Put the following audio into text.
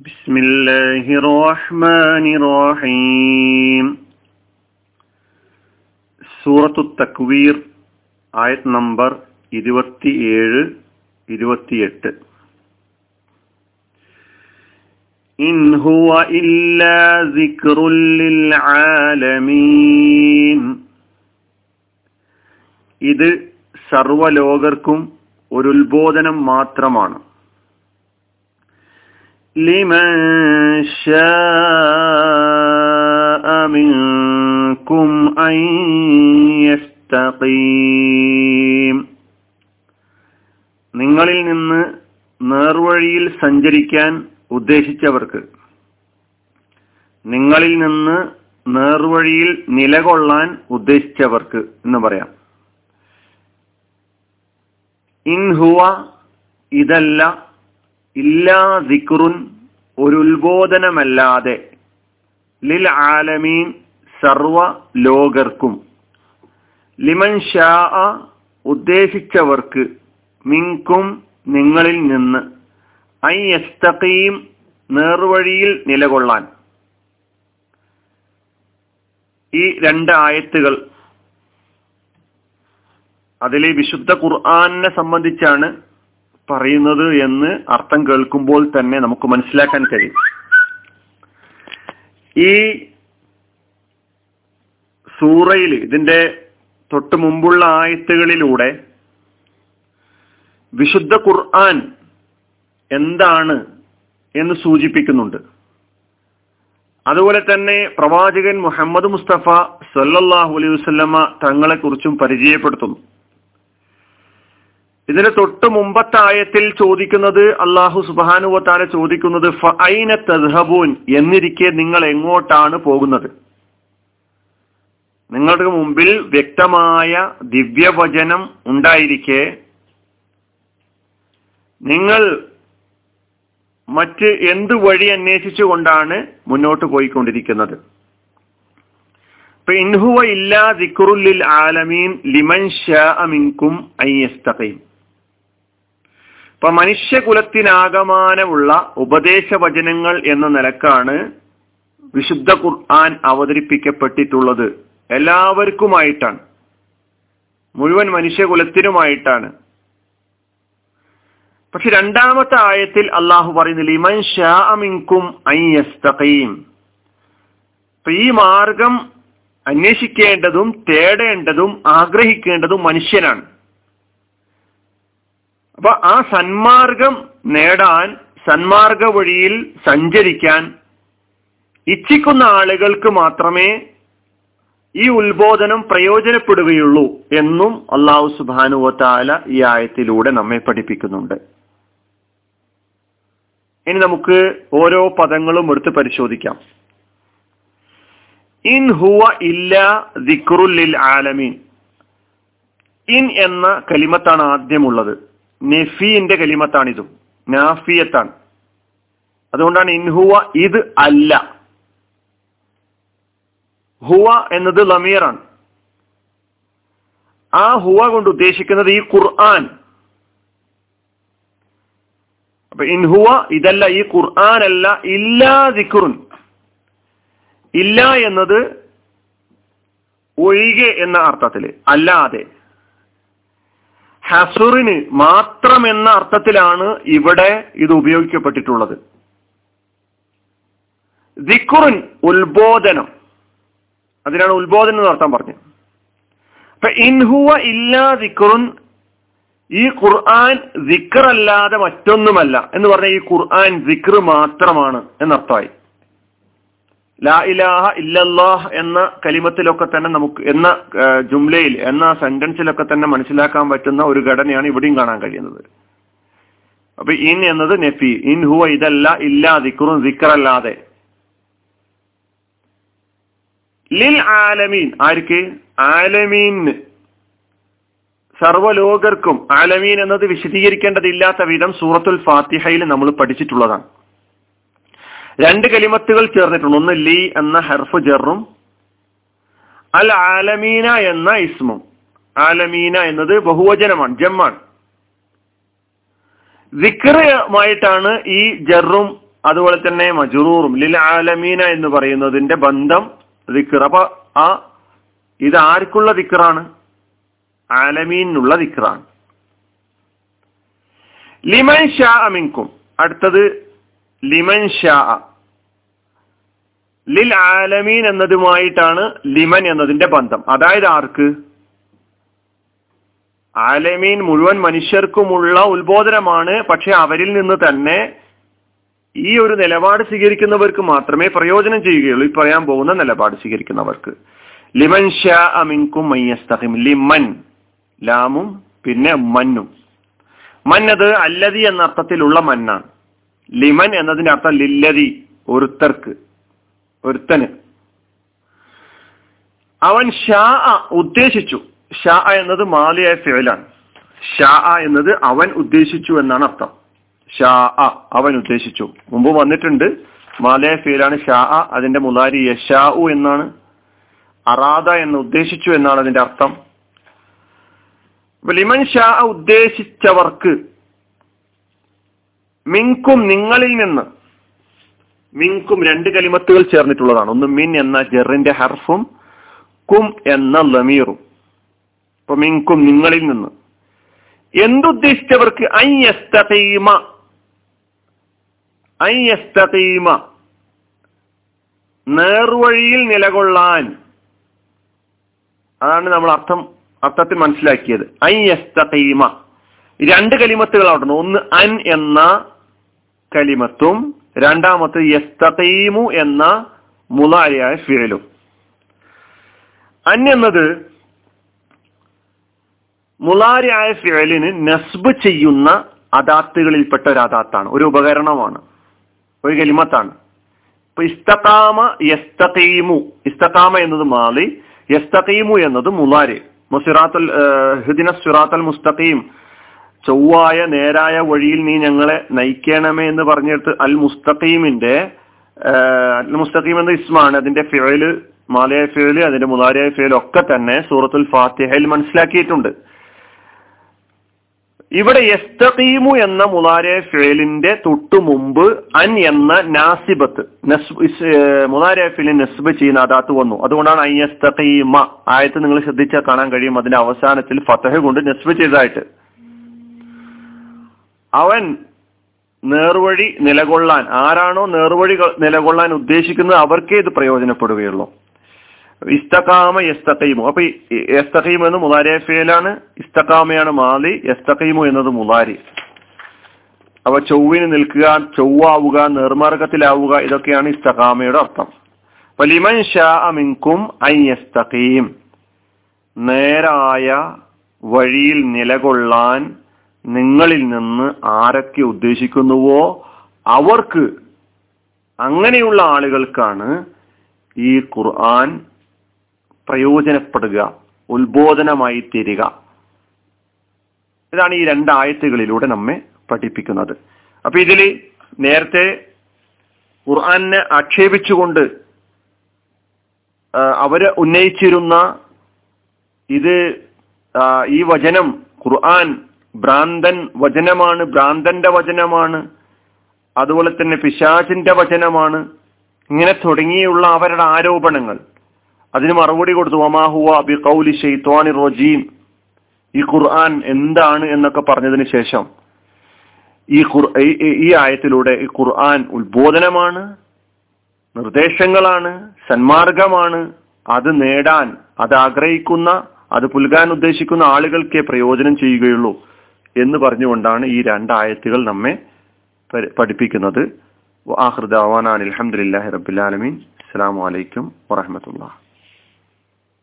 بسم الله الرحمن الرحيم സൂറത്തു തക്വീർ ആയത് നമ്പർ ഇരുപത്തിയേഴ് ഇരുപത്തിയെട്ട് ഇൻ ഹുവ ഇല്ലാ സിക്റുൽ ലിൽ ആലമീൻ ഇത് സർവലോകർക്കും ഒരു ഉത്ബോധനം മാത്രമാണ് لمن شاء منكم أن يستقيم നിങ്ങളിൽ നിന്ന് നേർവഴിയിൽ സഞ്ചരിക്കാൻ ഉദ്ദേശിച്ചവർക്ക് നിങ്ങളിൽ നിന്ന് നേർവഴിയിൽ നിലകൊള്ളാൻ ഉദ്ദേശിച്ചവർക്ക് എന്ന് പറയാം ഇൻഹുവ ഇതല്ല ഇല്ലാ ദിക്റുൻ ഒരു ഉത്ബോധനമല്ലാതെ ലിൽ ആലമീൻ സർവ ലോകർക്കും. ലിമൻ ഷാ ഉദ്ദേശിച്ചവർക്ക് മിങ്കും നിങ്ങളിൽ നിന്ന് ഐ നേർവഴിയിൽ നിലകൊള്ളാൻ. ഈ രണ്ട് ആയത്തുകൾ അതിലെ വിശുദ്ധ ഖുർആാനിനെ സംബന്ധിച്ചാണ് പറയുന്നത് എന്ന് അർത്ഥം കേൾക്കുമ്പോൾ തന്നെ നമുക്ക് മനസ്സിലാക്കാൻ കഴിയും. ഈ സൂറയിൽ ഇതിന്റെ തൊട്ട് മുമ്പുള്ള ആയത്തുകളിലൂടെ വിശുദ്ധ ഖുർആൻ എന്താണ് എന്ന് സൂചിപ്പിക്കുന്നുണ്ട്. അതുപോലെ തന്നെ പ്രവാചകൻ മുഹമ്മദ് മുസ്തഫ സല്ലാഹു അലൈഹി വസല്ലമ തങ്ങളെ കുറിച്ചും പരിചയപ്പെടുത്തുന്നു. ഇതിന് തൊട്ട് മുമ്പത്തെ ആയത്തിൽ ചോദിക്കുന്നത് അള്ളാഹു സുബാനുവത്താലെ ചോദിക്കുന്നത് തദ്ഹബൂൻ? എന്നിരിക്കെ നിങ്ങൾ എങ്ങോട്ടാണ് പോകുന്നത്? നിങ്ങളുടെ മുമ്പിൽ വ്യക്തമായ ദിവ്യവചനം ഉണ്ടായിരിക്കെ നിങ്ങൾ മറ്റ് എന്ത് വഴി അന്വേഷിച്ചുകൊണ്ടാണ് മുന്നോട്ട് പോയിക്കൊണ്ടിരിക്കുന്നത്? ഇൻഹുവ ഇല്ലാ ദിക്റുല്ലിൽ ആലമീൻ ലിമൻ ഷാ മിൻകും ഐയസ്തഖീം ഇപ്പൊ മനുഷ്യകുലത്തിനാകമാനമുള്ള ഉപദേശവചനങ്ങൾ എന്ന നിലക്കാണ് വിശുദ്ധ ഖുർആൻ അവതരിപ്പിക്കപ്പെട്ടിട്ടുള്ളത്. എല്ലാവർക്കുമായിട്ടാണ്. മുഴുവൻ മനുഷ്യകുലത്തിനുമായിട്ടാണ്. പക്ഷെ രണ്ടാമത്തെ ആയത്തിൽ അള്ളാഹു പറയുന്നില്ല ലിമൻ ഷാമിൻകും അപ്പൊ ഈ മാർഗം അന്വേഷിക്കേണ്ടതും തേടേണ്ടതും ആഗ്രഹിക്കേണ്ടതും മനുഷ്യനാണ്. അപ്പൊ ആ സന്മാർഗം നേടാൻ സന്മാർഗ വഴിയിൽ സഞ്ചരിക്കാൻ ഇച്ഛിക്കുന്ന ആളുകൾക്ക് മാത്രമേ ഈ ഉത്ബോധനം പ്രയോജനപ്പെടുകയുള്ളൂ എന്നും അള്ളാഹു സുബാനുവത്താല ഈ ആയത്തിലൂടെ നമ്മെ പഠിപ്പിക്കുന്നുണ്ട്. ഇനി നമുക്ക് ഓരോ പദങ്ങളും എടുത്ത് പരിശോധിക്കാം. ഇൻ ഹുവ ഇല്ല ദിക്റുല്ലിൽ ആലമീൻ. ഇൻ എന്ന കലിമത്താണ് ആദ്യമുള്ളത്. നെഫീന്റെ കലിമത്താണിതും. നാഫിയത്താണ്. അതുകൊണ്ടാണ് ഇൻഹുവ ഇത് അല്ല. ഹുവ എന്നത് ലമീറാണ്. ആ ഹുവ കൊണ്ട് ഉദ്ദേശിക്കുന്നത് ഈ ഖുർആൻ. അപ്പൊ ഇൻഹുവ ഇതല്ല ഈ ഖുർആൻ അല്ല ഇല്ലാ ദിക്കുറുൻ ഇല്ല എന്നത് ഒഴികെ എന്ന അർത്ഥത്തിൽ അല്ലാതെ. ഹസുറിന് മാത്രം എന്ന അർത്ഥത്തിലാണ് ഇവിടെ ഇത് ഉപയോഗിക്കപ്പെട്ടിട്ടുള്ളത്. ദിക്കുറിൻ ഉത്ബോധനം. അതിനാണ് ഉത്ബോധനം എന്ന് അർത്ഥം പറഞ്ഞത്. അപ്പൊ ഇൻഹുവ ഇല്ലാ ദിക്കുറുൻ ഈ ഖുർആൻ ദിക്കറല്ലാതെ മറ്റൊന്നുമല്ല എന്ന് പറഞ്ഞ ഈ ഖുർആൻ ദിക്ർ മാത്രമാണ് എന്നർത്ഥമായി. ലാ ഇലാഹ ഇല്ലല്ലാഹ് എന്ന കലിമത്തിലൊക്കെ തന്നെ നമുക്ക് എന്ന ജുംലയിൽ എന്ന സെന്റൻസിലൊക്കെ തന്നെ മനസ്സിലാക്കാൻ പറ്റുന്ന ഒരു ഘടനയാണ് ഇവിടെയും കാണാൻ കഴിയുന്നത്. അപ്പൊ ഇൻ എന്നത് നെഫി. ഇൻ ഹുവ ഇതല്ല ഇല്ലാ ദിക്റും ദിക്കറല്ലാതെ ലിൽ ആലമീൻ. ആർക്ക്? ആലമീൻ. സർവലോകർക്കും ആലമീൻ എന്നത് വിശദീകരിക്കേണ്ടതില്ലാത്ത വിധം സൂറത്തുൽ ഫാത്തിഹയിൽ നമ്മൾ പഠിച്ചിട്ടുള്ളതാണ്. രണ്ട് കലിമത്തുകൾ ചേർന്നിട്ടുണ്ട്. ഒന്ന് ലി എന്ന ഹർഫ് ജറും അൽ ആലമീന എന്ന ഇസ്മും. ആലമീന എന്നത് ബഹുവചനമാണ് ജമ്മാണ്. വിക്രമായിട്ടാണ് ഈ ജറും അതുപോലെ തന്നെ മജുറൂറും ലിൽ ആലമീന എന്ന് പറയുന്നതിന്റെ ബന്ധം വിക്ര അപ്പൊ ആ ഇത് ആർക്കുള്ള വിക്രാണ് ആലമീനുള്ള വിക്രാണ് ലിമൻ ഷാ അമിൻകും അടുത്തത് ലിമൻ ഷാ. ലിൽ ആലമീൻ എന്നതുമായിട്ടാണ് ലിമൻ എന്നതിന്റെ ബന്ധം. അതായത് ആർക്ക്? ആലമീൻ മുഴുവൻ മനുഷ്യർക്കുമുള്ള ഉത്ബോധനമാണ്. പക്ഷെ അവരിൽ നിന്ന് തന്നെ ഈ ഒരു നിലപാട് സ്വീകരിക്കുന്നവർക്ക് മാത്രമേ പ്രയോജനം ചെയ്യുകയുള്ളൂ. ഈ പറയാൻ പോകുന്ന നിലപാട് സ്വീകരിക്കുന്നവർക്ക്. ലിമൻ ഷാ അമിൻകും മയ്യസ്തഹിം ലിമൻ ലാമും പിന്നെ മന്നും. മന്നത് അല്ലതി എന്ന അർത്ഥത്തിലുള്ള മന്നാണ്. ലിമൻ എന്നതിന്റെ അർത്ഥം ലില്ലതി ഒരുത്തർക്ക് ഒരുത്തന്. അവൻ ഷാ ഉദ്ദേശിച്ചു. ഷാ എന്നത് മാലിയായ ഫിഴലാണ് ഷാ എന്നത് അവൻ ഉദ്ദേശിച്ചു എന്നാണ് അർത്ഥം. ഷാ അവൻ ഉദ്ദേശിച്ചു. മുമ്പ് വന്നിട്ടുണ്ട് മാലയായ ഫീലാണ് ഷാ അതിന്റെ മുലാരി യഷാഉ എന്നാണ്. അറാദ എന്ന് ഉദ്ദേശിച്ചു എന്നാണ് അതിന്റെ അർത്ഥം. ലിമൻ ഷാ ഉദ്ദേശിച്ചവർക്ക് മിൻകും നിങ്ങളിൽ നിന്ന്. മിങ്കും രണ്ട് കലിമത്തുകൾ ചേർന്നിട്ടുള്ളതാണ്. ഒന്ന് മിൻ എന്ന ജെറിന്റെ ഹർഫും കും എന്ന ലമീറും. അപ്പൊ മിങ്കും നിങ്ങളിൽ നിന്ന്. എന്തുദ്ദേശിച്ചവർക്ക് അയ്യസ്തീമ അയ്യസ്തീമ നേർവഴിയിൽ നിലകൊള്ളാൻ. അതാണ് നമ്മൾ അർത്ഥം അർത്ഥത്തിൽ മനസ്സിലാക്കിയത്. അയ്യസ്തീമ രണ്ട് കലിമത്തുകൾ അവിടെ ഒന്ന് അൻ എന്ന കലിമത്തും രണ്ടാമത്തെ യസ്തീമു എന്ന മുലാരിയായ ഫിഴലും അൻ എന്നത് മുലാരിയായ ഫിഴലിന് നസ്ബ് ചെയ്യുന്ന അദാത്തുകളിൽപ്പെട്ട ഒരു അദാത്താണ്. ഒരു ഉപകരണമാണ്. ഒരു കലിമത്താണ്. ഇപ്പൊ ഇസ്തകാമ യസ്തീമു ഇസ്തകാമ എന്നത് മാലി യസ്തീമു എന്നത് മുലാരി. മുസിറാത്തുൽ ഹിദിന സിറാത്തൽ മുസ്തഖീം. ചൊവ്വായ നേരായ വഴിയിൽ നീ ഞങ്ങളെ നയിക്കണമേ എന്ന് പറഞ്ഞെടുത്ത് അൽ മുസ്തഖീമിന്റെ അൽ മുസ്തഖീം എന്ന ഇസ്മാണ് അതിന്റെ ഫിഴൽ മാലയായ ഫിഴൽ അതിന്റെ മുതാരിയായ ഫിഴൽ ഒക്കെ തന്നെ സൂറത്തുൽ ഫാത്തിഹയിൽ മനസ്സിലാക്കിയിട്ടുണ്ട്. ഇവിടെ യസ്തഖീമു എന്ന മുതാരിയായ ഫിഴലിന്റെ തൊട്ടു മുമ്പ് അൻ എന്ന നാസിബത്ത് മുതാരിയായ ഫിലിൻ നസ്ബ് ചെയ്യുന്ന അതാത്ത് വന്നു. അതുകൊണ്ടാണ് അയ്യസ്തഖീമ ആയത്ത് നിങ്ങൾ ശ്രദ്ധിച്ചാൽ കാണാൻ കഴിയും അതിന്റെ അവസാനത്തിൽ ഫത്ഹ കൊണ്ട് നസ്ബ് ചെയ്തതായിട്ട്. അവൻ നേർവഴി നിലകൊള്ളാൻ ആരാണോ നേർവഴി നിലകൊള്ളാൻ ഉദ്ദേശിക്കുന്നത് അവർക്കേ ഇത് പ്രയോജനപ്പെടുകയുള്ളൂ. ഇസ്തഖാമ യസ്തഖീമു. അപ്പൊ യസ്തഖീം എന്ന് മുലാരി ഫേലാണ് ഇസ്തഖാമയാണ് മാലി യസ്തഖീമു എന്നത് മുലാരി അവ ചൊവ്വിന് നിൽക്കുക ചൊവ്വാവുക നിർമാർഗത്തിലാവുക ഇതൊക്കെയാണ് ഇസ്തഖാമയുടെ അർത്ഥം. അപ്പൊ ലിമൻ ഷാ അമിൻകും ഐ യസ്തഖീം. നേരായ വഴിയിൽ നിലകൊള്ളാൻ നിങ്ങളിൽ നിന്ന് ആരൊക്കെ ഉദ്ദേശിക്കുന്നുവോ അവർക്ക് അങ്ങനെയുള്ള ആളുകൾക്കാണ് ഈ ഖുർആൻ പ്രയോജനപ്പെടുക ഉത്ബോധനമായി തീരുക. ഇതാണ് ഈ രണ്ടായത്തുകളിലൂടെ നമ്മെ പഠിപ്പിക്കുന്നത്. അപ്പൊ ഇതിൽ നേരത്തെ ഖുർആനെ ആക്ഷേപിച്ചുകൊണ്ട് അവരെ ഉന്നയിച്ചിരുന്ന ഇത് ഈ വചനം ഖുർആൻ ഭ്രാന്തൻ വചനമാണ് ഭ്രാന്തന്റെ വചനമാണ് അതുപോലെ തന്നെ പിശാചിന്റെ വചനമാണ്. ഇങ്ങനെ തുടങ്ങിയുള്ള അവരുടെ ആരോപണങ്ങൾ. അതിന് മറുപടി കൊടുത്തു ഒമാഹുവ ബി കൗലി ഷെയ്ത്വാനി റോജീം. ഈ ഖുർആൻ എന്താണ് എന്നൊക്കെ പറഞ്ഞതിന് ശേഷം ഈ ഖുർ ഈ ആയത്തിലൂടെ ഈ ഖുർആൻ ഉത്ബോധനമാണ് നിർദ്ദേശങ്ങളാണ് സന്മാർഗമാണ്. അത് നേടാൻ അത് ആഗ്രഹിക്കുന്ന അത് പുൽകാൻ ഉദ്ദേശിക്കുന്ന ആളുകൾക്കേ പ്രയോജനം ചെയ്യുകയുള്ളൂ. എന്ന് പറഞ്ഞുകൊണ്ടാണ് ഈ രണ്ടായത്തുകൾ നമ്മെ പഠിപ്പിക്കുന്നത്. ആഹൃദാവാൻ അലഹമുല്ലാഹി റബുലാലമീൻ അസ്സാം വലൈക്കും വാഹമത്തുള്ള